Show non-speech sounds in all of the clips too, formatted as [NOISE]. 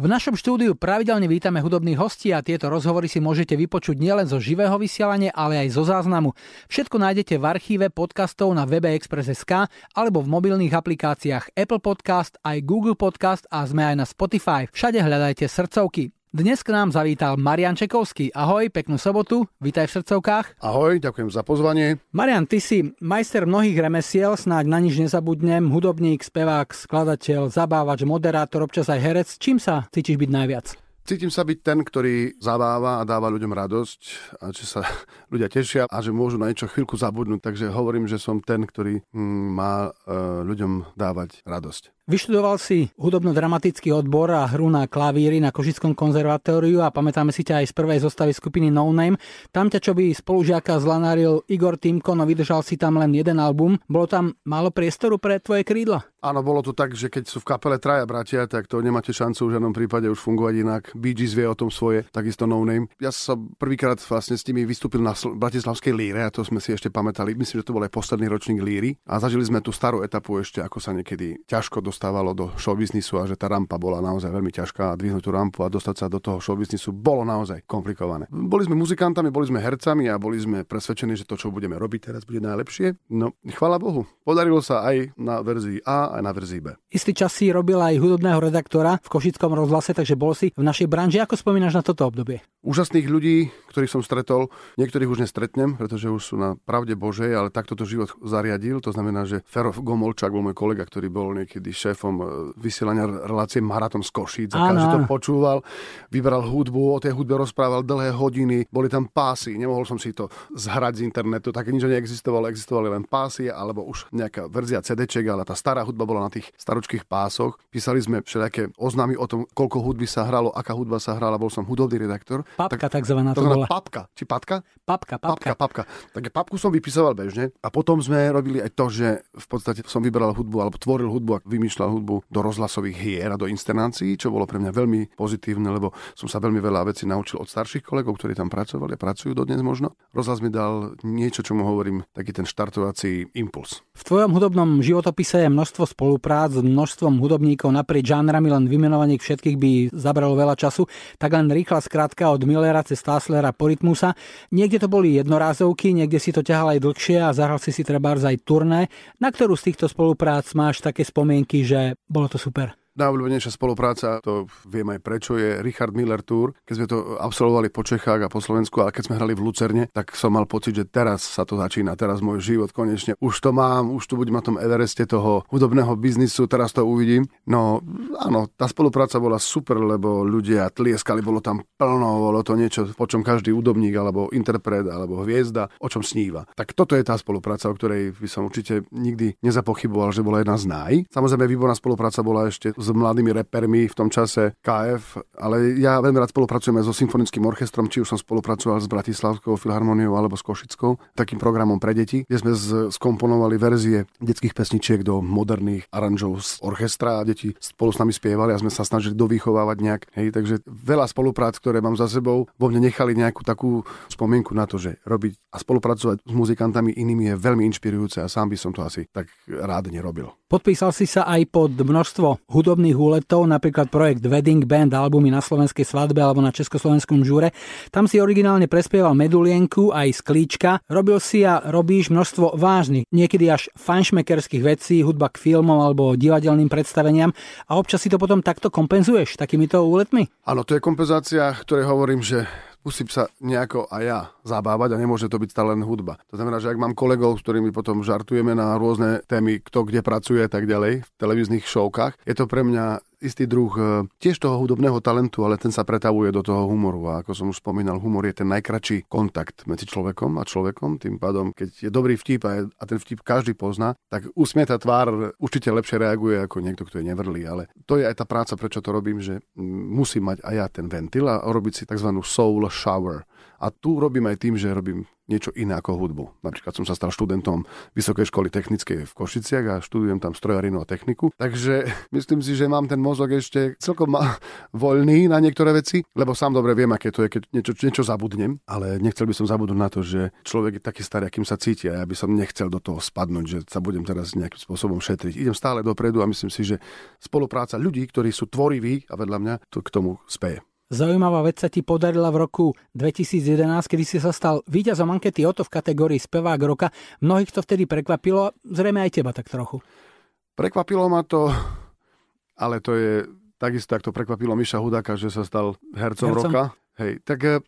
V našom štúdiu pravidelne vítame hudobných hostí a tieto rozhovory si môžete vypočuť nielen zo živého vysielania, ale aj zo záznamu. Všetko nájdete v archíve podcastov na webe Express.sk alebo v mobilných aplikáciách Apple Podcast, aj Google Podcast a sme aj na Spotify. Všade hľadajte srdcovky. Dnes k nám zavítal Marian Čekovský. Ahoj, peknú sobotu, vítaj v srdcovkách. Ahoj, ďakujem za pozvanie. Marian, ty si majster mnohých remesiel, snáď na nič nezabudnem, hudobník, spevák, skladateľ, zabávač, moderátor, občas aj herec. Čím sa cítiš byť najviac? Cítim sa byť ten, ktorý zabáva a dáva ľuďom radosť a že sa [LAUGHS] ľudia tešia a že môžu na niečo chvíľku zabudnúť. Takže hovorím, že som ten, ktorý hm, má e, ľuďom dávať radosť. Vyštudoval si hudobno-dramatický odbor a hru na klavíri na Košickom konzervatóriu a pamätáme si ťa aj z prvej zostavy skupiny No Name. Tam ťa čo by spolužiaka zlanáril Igor Timko, no vydržal si tam len jeden album. Bolo tam málo priestoru pre tvoje krídla? Áno, bolo to tak, že keď sú v kapele traja bratia, tak to nemáte šancu v žiadnom prípade už fungovať inak. Bee vie o tom svoje, takisto No Name. Ja som prvýkrát vlastne s nimi vystúpil na Bratislavskej líre a to sme si ešte pamätali. Myslím, že to bol aj posledný ročník líry a zažili sme tú starú etapu ešte, ako sa niekedy ťažko dostať dostávalo do showbiznisu a že tá rampa bola naozaj veľmi ťažká a dvihnúť tú rampu a dostať sa do toho showbiznisu bolo naozaj komplikované. Boli sme muzikantami, boli sme hercami a boli sme presvedčení, že to, čo budeme robiť teraz, bude najlepšie. No, chvala Bohu, podarilo sa aj na verzii A, aj na verzii B. Istý čas si robil aj hudobného redaktora v Košickom rozhlase, takže bol si v našej branži. Ako spomínaš na toto obdobie? Úžasných ľudí, ktorých som stretol, niektorých už nestretnem, pretože už sú na pravde Božej, ale takto to život zariadil. To znamená, že Ferov Gomolčák bol môj kolega, ktorý bol niekedy šéf šéfom e, vysielania relácie Maraton z Košíc a každý to počúval, vybral hudbu, o tej hudbe rozprával dlhé hodiny, boli tam pásy, nemohol som si to zhrať z internetu, také nič neexistovalo, existovali len pásy alebo už nejaká verzia CD, ale tá stará hudba bola na tých staročkých pásoch. Písali sme všelijaké oznámy o tom, koľko hudby sa hralo, aká hudba sa hrala, bol som hudobný redaktor. Papka tak, takzvaná to bola. Papka, či patka? Papka, papka. Papka, papka. Takže papku som vypisoval bežne a potom sme robili aj to, že v podstate som vybral hudbu alebo tvoril hudbu a vymýšľal hudbu do rozhlasových hier a do inscenácií, čo bolo pre mňa veľmi pozitívne, lebo som sa veľmi veľa vecí naučil od starších kolegov, ktorí tam pracovali a pracujú dodnes možno. Rozhlas mi dal niečo, čo mu hovorím, taký ten štartovací impuls. V tvojom hudobnom životopise je množstvo spoluprác s množstvom hudobníkov naprieč žánrami, len vymenovanie všetkých by zabralo veľa času, tak len rýchla skrátka od Millera cez Taslera po Rytmusa. Niekde to boli jednorázovky, niekde si to ťahal aj dlhšie a zahral si si treba aj turné. Na ktorú z týchto spoluprác máš také spomienky, že bolo to super? Najobľúbenejšia spolupráca, to viem aj prečo, je Richard Miller Tour. Keď sme to absolvovali po Čechách a po Slovensku, ale keď sme hrali v Lucerne, tak som mal pocit, že teraz sa to začína, teraz môj život konečne. Už to mám, už tu budem na tom Evereste toho hudobného biznisu, teraz to uvidím. No áno, tá spolupráca bola super, lebo ľudia tlieskali, bolo tam plno, bolo to niečo, po čom každý údobník alebo interpret alebo hviezda, o čom sníva. Tak toto je tá spolupráca, o ktorej by som určite nikdy nezapochyboval, že bola jedna z naj. Samozrejme, výborná spolupráca bola ešte s mladými repermi v tom čase KF, ale ja veľmi rád spolupracujem aj so symfonickým orchestrom, či už som spolupracoval s Bratislavskou filharmoniou alebo s Košickou, takým programom pre deti, kde sme skomponovali verzie detských pesničiek do moderných aranžov z orchestra a deti spolu s nami spievali a sme sa snažili dovýchovávať nejak. Hej, takže veľa spoluprác, ktoré mám za sebou, vo mne nechali nejakú takú spomienku na to, že robiť a spolupracovať s muzikantami inými je veľmi inšpirujúce a sám by som to asi tak rád nerobil. Podpísal si sa aj pod množstvo hudobných úletov, napríklad projekt Wedding Band, albumy na slovenskej svadbe alebo na československom žúre. Tam si originálne prespieval Medulienku aj Sklíčka. Robil si a robíš množstvo vážnych, niekedy až fanšmekerských vecí, hudba k filmom alebo divadelným predstaveniam a občas si to potom takto kompenzuješ takýmito úletmi? Áno, to je kompenzácia, ktorej hovorím, že musím sa nejako aj ja zabávať a nemôže to byť stále len hudba. To znamená, že ak mám kolegov, s ktorými potom žartujeme na rôzne témy, kto kde pracuje a tak ďalej v televíznych šovkách, je to pre mňa istý druh e, tiež toho hudobného talentu, ale ten sa pretavuje do toho humoru. A ako som už spomínal, humor je ten najkračší kontakt medzi človekom a človekom. Tým pádom, keď je dobrý vtip a, a ten vtip každý pozná, tak usmieta tvár určite lepšie reaguje ako niekto, kto je nevrlý. Ale to je aj tá práca, prečo to robím, že musím mať aj ja ten ventil a robiť si tzv. soul shower A tu robím aj tým, že robím niečo iné ako hudbu. Napríklad som sa stal študentom Vysokej školy technickej v Košiciach a študujem tam strojarinu a techniku. Takže [LAUGHS] myslím si, že mám ten mozog ešte celkom voľný na niektoré veci, lebo sám dobre viem, aké to je, keď niečo, niečo zabudnem, ale nechcel by som zabudnúť na to, že človek je taký starý, akým sa cíti a ja by som nechcel do toho spadnúť, že sa budem teraz nejakým spôsobom šetriť. Idem stále dopredu a myslím si, že spolupráca ľudí, ktorí sú tvoriví a vedľa mňa, to k tomu speje. Zaujímavá vec sa ti podarila v roku 2011, kedy si sa stal víťazom ankety o to v kategórii Spevák roka. Mnohých to vtedy prekvapilo, zrejme aj teba tak trochu. Prekvapilo ma to, ale to je takisto, ak to prekvapilo Miša Hudaka, že sa stal hercom, hercom? roka. Hej, tak eh,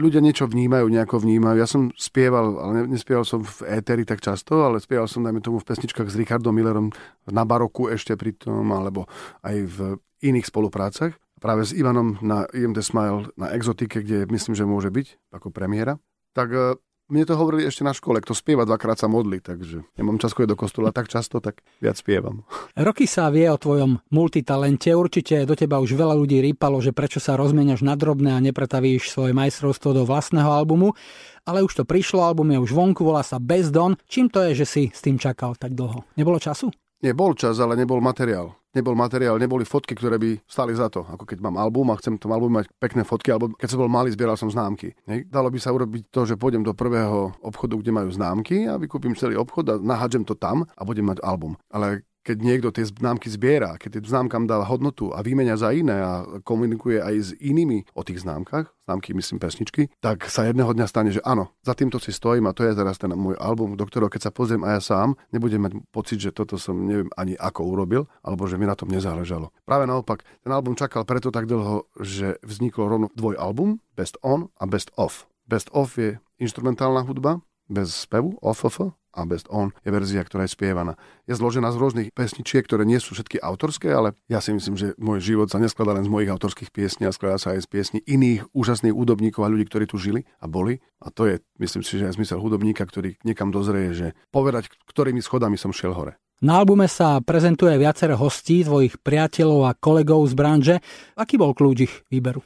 ľudia niečo vnímajú, nejako vnímajú. Ja som spieval, ale nespieval som v éteri tak často, ale spieval som, dajme tomu, v pesničkách s Richardom Millerom na baroku ešte pri tom, alebo aj v iných spoluprácach práve s Ivanom na IMD Smile na Exotike, kde myslím, že môže byť ako premiéra. Tak e, mne to hovorili ešte na škole, kto spieva dvakrát sa modli, takže nemám čas do kostola tak často, tak viac spievam. Roky sa vie o tvojom multitalente, určite do teba už veľa ľudí rýpalo, že prečo sa rozmieniaš na drobné a nepretavíš svoje majstrovstvo do vlastného albumu, ale už to prišlo, album je už vonku, volá sa Bez Don. Čím to je, že si s tým čakal tak dlho? Nebolo času? Nie, bol čas, ale nebol materiál nebol materiál, neboli fotky, ktoré by stali za to. Ako keď mám album a chcem v tom albume mať pekné fotky, alebo keď som bol malý, zbieral som známky. Hej. Dalo by sa urobiť to, že pôjdem do prvého obchodu, kde majú známky a vykúpim celý obchod a nahádžem to tam a budem mať album. Ale keď niekto tie známky zbiera, keď tým známkam dá hodnotu a vymenia za iné a komunikuje aj s inými o tých známkach, známky myslím pesničky, tak sa jedného dňa stane, že áno, za týmto si stojím a to je teraz ten môj album, do ktorého keď sa pozriem aj ja sám, nebudem mať pocit, že toto som neviem ani ako urobil, alebo že mi na tom nezáležalo. Práve naopak, ten album čakal preto tak dlho, že vzniklo rovno dvoj album, Best On a Best Off. Best Off je instrumentálna hudba, bez spevu, off-off, a Best On je verzia, ktorá je spievaná. Je zložená z rôznych pesničiek, ktoré nie sú všetky autorské, ale ja si myslím, že môj život sa neskladá len z mojich autorských piesní, a skladá sa aj z piesní iných úžasných údobníkov a ľudí, ktorí tu žili a boli. A to je, myslím si, že aj zmysel hudobníka, ktorý niekam dozrie, že povedať, ktorými schodami som šiel hore. Na albume sa prezentuje viacero hostí, tvojich priateľov a kolegov z branže. Aký bol kľúč ich výberu?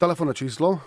Telefónne číslo,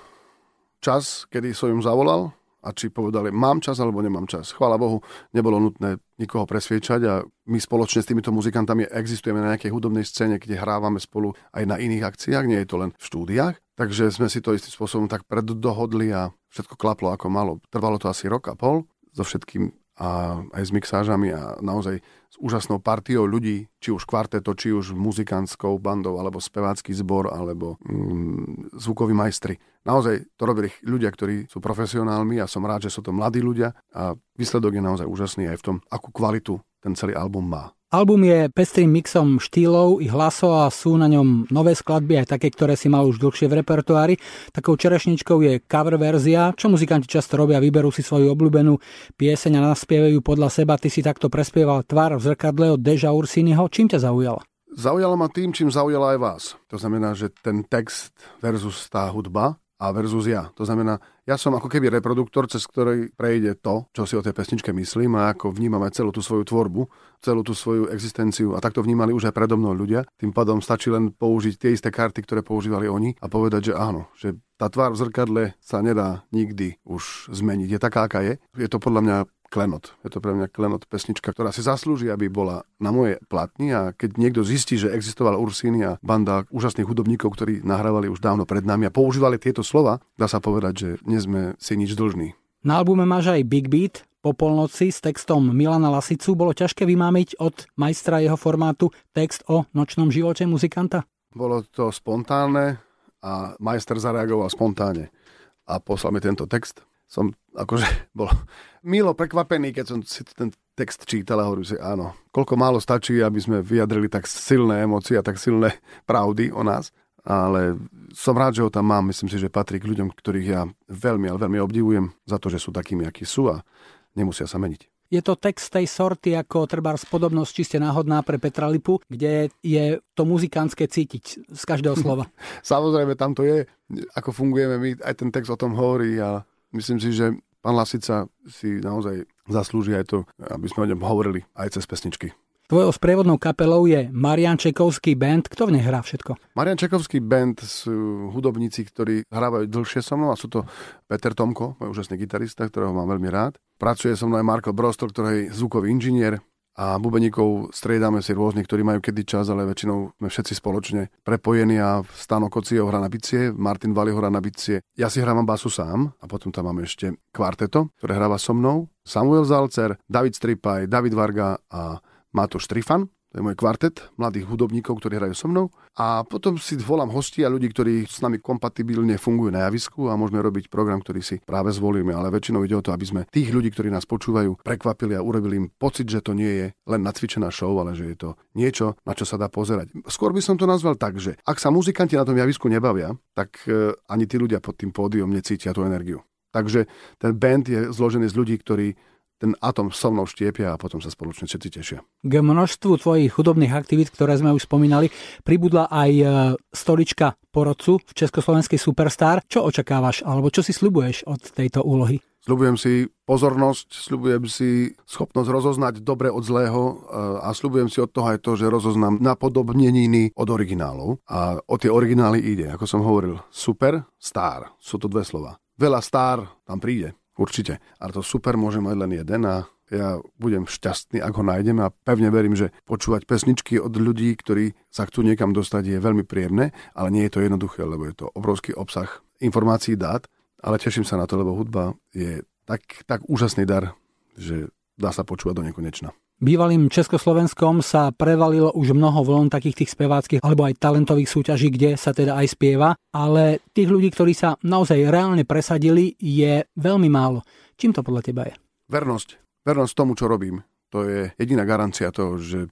čas, kedy som im zavolal, a či povedali, mám čas alebo nemám čas. Chvála Bohu, nebolo nutné nikoho presviečať a my spoločne s týmito muzikantami existujeme na nejakej hudobnej scéne, kde hrávame spolu aj na iných akciách, nie je to len v štúdiách. Takže sme si to istým spôsobom tak preddohodli a všetko klaplo ako malo. Trvalo to asi rok a pol so všetkým a aj s mixážami a naozaj s úžasnou partiou ľudí, či už kvarteto, či už muzikantskou bandou, alebo spevácky zbor, alebo mm, zvukoví majstri. Naozaj to robili ľudia, ktorí sú profesionálmi a som rád, že sú to mladí ľudia a výsledok je naozaj úžasný aj v tom, akú kvalitu ten celý album má. Album je pestrým mixom štýlov i hlasov a sú na ňom nové skladby, aj také, ktoré si mal už dlhšie v repertoári. Takou čerešničkou je cover verzia, čo muzikanti často robia, vyberú si svoju obľúbenú pieseň a naspievajú podľa seba. Ty si takto prespieval Tvar v zrkadle od Deža Ursiniho. Čím ťa zaujala? Zaujala ma tým, čím zaujala aj vás. To znamená, že ten text versus tá hudba a versus ja. To znamená, ja som ako keby reproduktor, cez ktorý prejde to, čo si o tej pesničke myslím a ako vnímam aj celú tú svoju tvorbu, celú tú svoju existenciu a takto vnímali už aj predo mnou ľudia. Tým pádom stačí len použiť tie isté karty, ktoré používali oni a povedať, že áno, že tá tvár v zrkadle sa nedá nikdy už zmeniť. Je taká, aká je. Je to podľa mňa klenot. Je to pre mňa klenot pesnička, ktorá si zaslúži, aby bola na moje platni a keď niekto zistí, že existoval Ursíny a banda úžasných hudobníkov, ktorí nahrávali už dávno pred nami a používali tieto slova, dá sa povedať, že nie sme si nič dlžní. Na albume máš aj Big Beat, po polnoci s textom Milana Lasicu bolo ťažké vymámiť od majstra jeho formátu text o nočnom živote muzikanta? Bolo to spontánne a majster zareagoval spontánne a poslal mi tento text som akože [LAUGHS] bol milo prekvapený, keď som si ten text čítal a hovorím si, áno, koľko málo stačí, aby sme vyjadrili tak silné emócie a tak silné [LAUGHS] pravdy o nás. Ale som rád, že ho tam mám. Myslím si, že patrí k ľuďom, ktorých ja veľmi, ale veľmi obdivujem za to, že sú takými, akí sú a nemusia sa meniť. Je to text tej sorty ako treba spodobnosť čiste náhodná pre Petra Lipu, kde je to muzikánske cítiť z každého [LAUGHS] slova. Samozrejme, tam to je, ako fungujeme my, aj ten text o tom hovorí a Myslím si, že pán Lasica si naozaj zaslúži aj to, aby sme o ňom hovorili aj cez pesničky. Tvojou sprievodnou kapelou je Marian Čekovský band. Kto v nej hrá všetko? Marian Čekovský band sú hudobníci, ktorí hrávajú dlhšie so mnou a sú to Peter Tomko, môj úžasný gitarista, ktorého mám veľmi rád. Pracuje so mnou aj Marko Brostol, ktorý je zvukový inžinier, a bubeníkov striedame si rôznych, ktorí majú kedy čas, ale väčšinou sme všetci spoločne prepojení a Stano Kocio hrá na bicie, Martin Vali hrá na bicie. Ja si hrávam basu sám a potom tam máme ešte kvarteto, ktoré hráva so mnou. Samuel Zalcer, David Stripaj, David Varga a Matúš Trifan. To je môj kvartet mladých hudobníkov, ktorí hrajú so mnou. A potom si volám hostí a ľudí, ktorí s nami kompatibilne fungujú na javisku a môžeme robiť program, ktorý si práve zvolíme. Ale väčšinou ide o to, aby sme tých ľudí, ktorí nás počúvajú, prekvapili a urobili im pocit, že to nie je len nacvičená show, ale že je to niečo, na čo sa dá pozerať. Skôr by som to nazval tak, že ak sa muzikanti na tom javisku nebavia, tak e, ani tí ľudia pod tým pódium necítia tú energiu. Takže ten band je zložený z ľudí, ktorí ten atom so mnou štiepia a potom sa spoločne všetci tešia. K množstvu tvojich hudobných aktivít, ktoré sme už spomínali, pribudla aj e, stolička porodcu v Československej Superstar. Čo očakávaš alebo čo si slibuješ od tejto úlohy? Sľubujem si pozornosť, sľubujem si schopnosť rozoznať dobre od zlého e, a sľubujem si od toho aj to, že rozoznám napodobneniny od originálov. A o tie originály ide, ako som hovoril, super, star, sú to dve slova. Veľa star tam príde, Určite. Ale to super môže mať len jeden a ja budem šťastný, ak ho nájdem a pevne verím, že počúvať pesničky od ľudí, ktorí sa chcú niekam dostať, je veľmi príjemné, ale nie je to jednoduché, lebo je to obrovský obsah informácií, dát, ale teším sa na to, lebo hudba je tak, tak úžasný dar, že dá sa počúvať do nekonečna. Bývalým Československom sa prevalilo už mnoho vln takých tých speváckých alebo aj talentových súťaží, kde sa teda aj spieva, ale tých ľudí, ktorí sa naozaj reálne presadili, je veľmi málo. Čím to podľa teba je? Vernosť. Vernosť tomu, čo robím. To je jediná garancia toho, že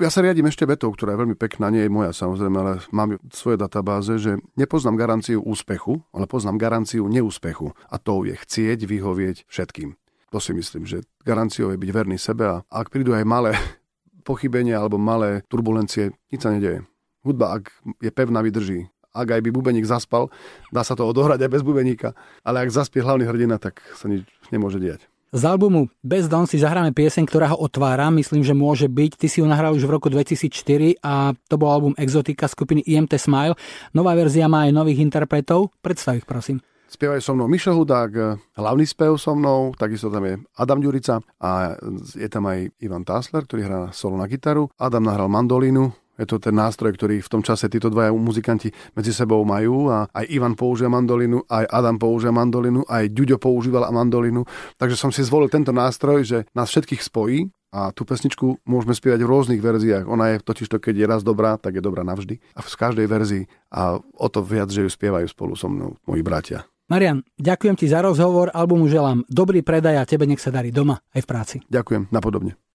ja sa riadím ešte vetou, ktorá je veľmi pekná, nie je moja samozrejme, ale mám svoje databáze, že nepoznám garanciu úspechu, ale poznám garanciu neúspechu. A to je chcieť vyhovieť všetkým. To si myslím, že garanciou je byť verný sebe a ak prídu aj malé [LAUGHS] pochybenia alebo malé turbulencie, nič sa nedeje. Hudba, ak je pevná, vydrží. Ak aj by bubeník zaspal, dá sa to odohrať aj bez bubeníka, ale ak zaspie hlavný hrdina, tak sa nič nemôže diať. Z albumu Bez Don si zahráme pieseň, ktorá ho otvára, myslím, že môže byť. Ty si ju nahral už v roku 2004 a to bol album Exotika skupiny IMT Smile. Nová verzia má aj nových interpretov. Predstav ich, prosím. Spievajú so mnou Mišo Hudák, hlavný spev so mnou, takisto tam je Adam Ďurica a je tam aj Ivan Tásler, ktorý hrá solo na gitaru. Adam nahral mandolínu, je to ten nástroj, ktorý v tom čase títo dvaja muzikanti medzi sebou majú a aj Ivan používa mandolinu, aj Adam používa mandolinu, aj Ďuďo používal mandolinu. Takže som si zvolil tento nástroj, že nás všetkých spojí a tú pesničku môžeme spievať v rôznych verziách. Ona je totiž to, keď je raz dobrá, tak je dobrá navždy. A v každej verzii a o to viac, že ju spievajú spolu so mnou moji bratia. Marian, ďakujem ti za rozhovor, albumu želám dobrý predaj a tebe nech sa darí doma aj v práci. Ďakujem, napodobne.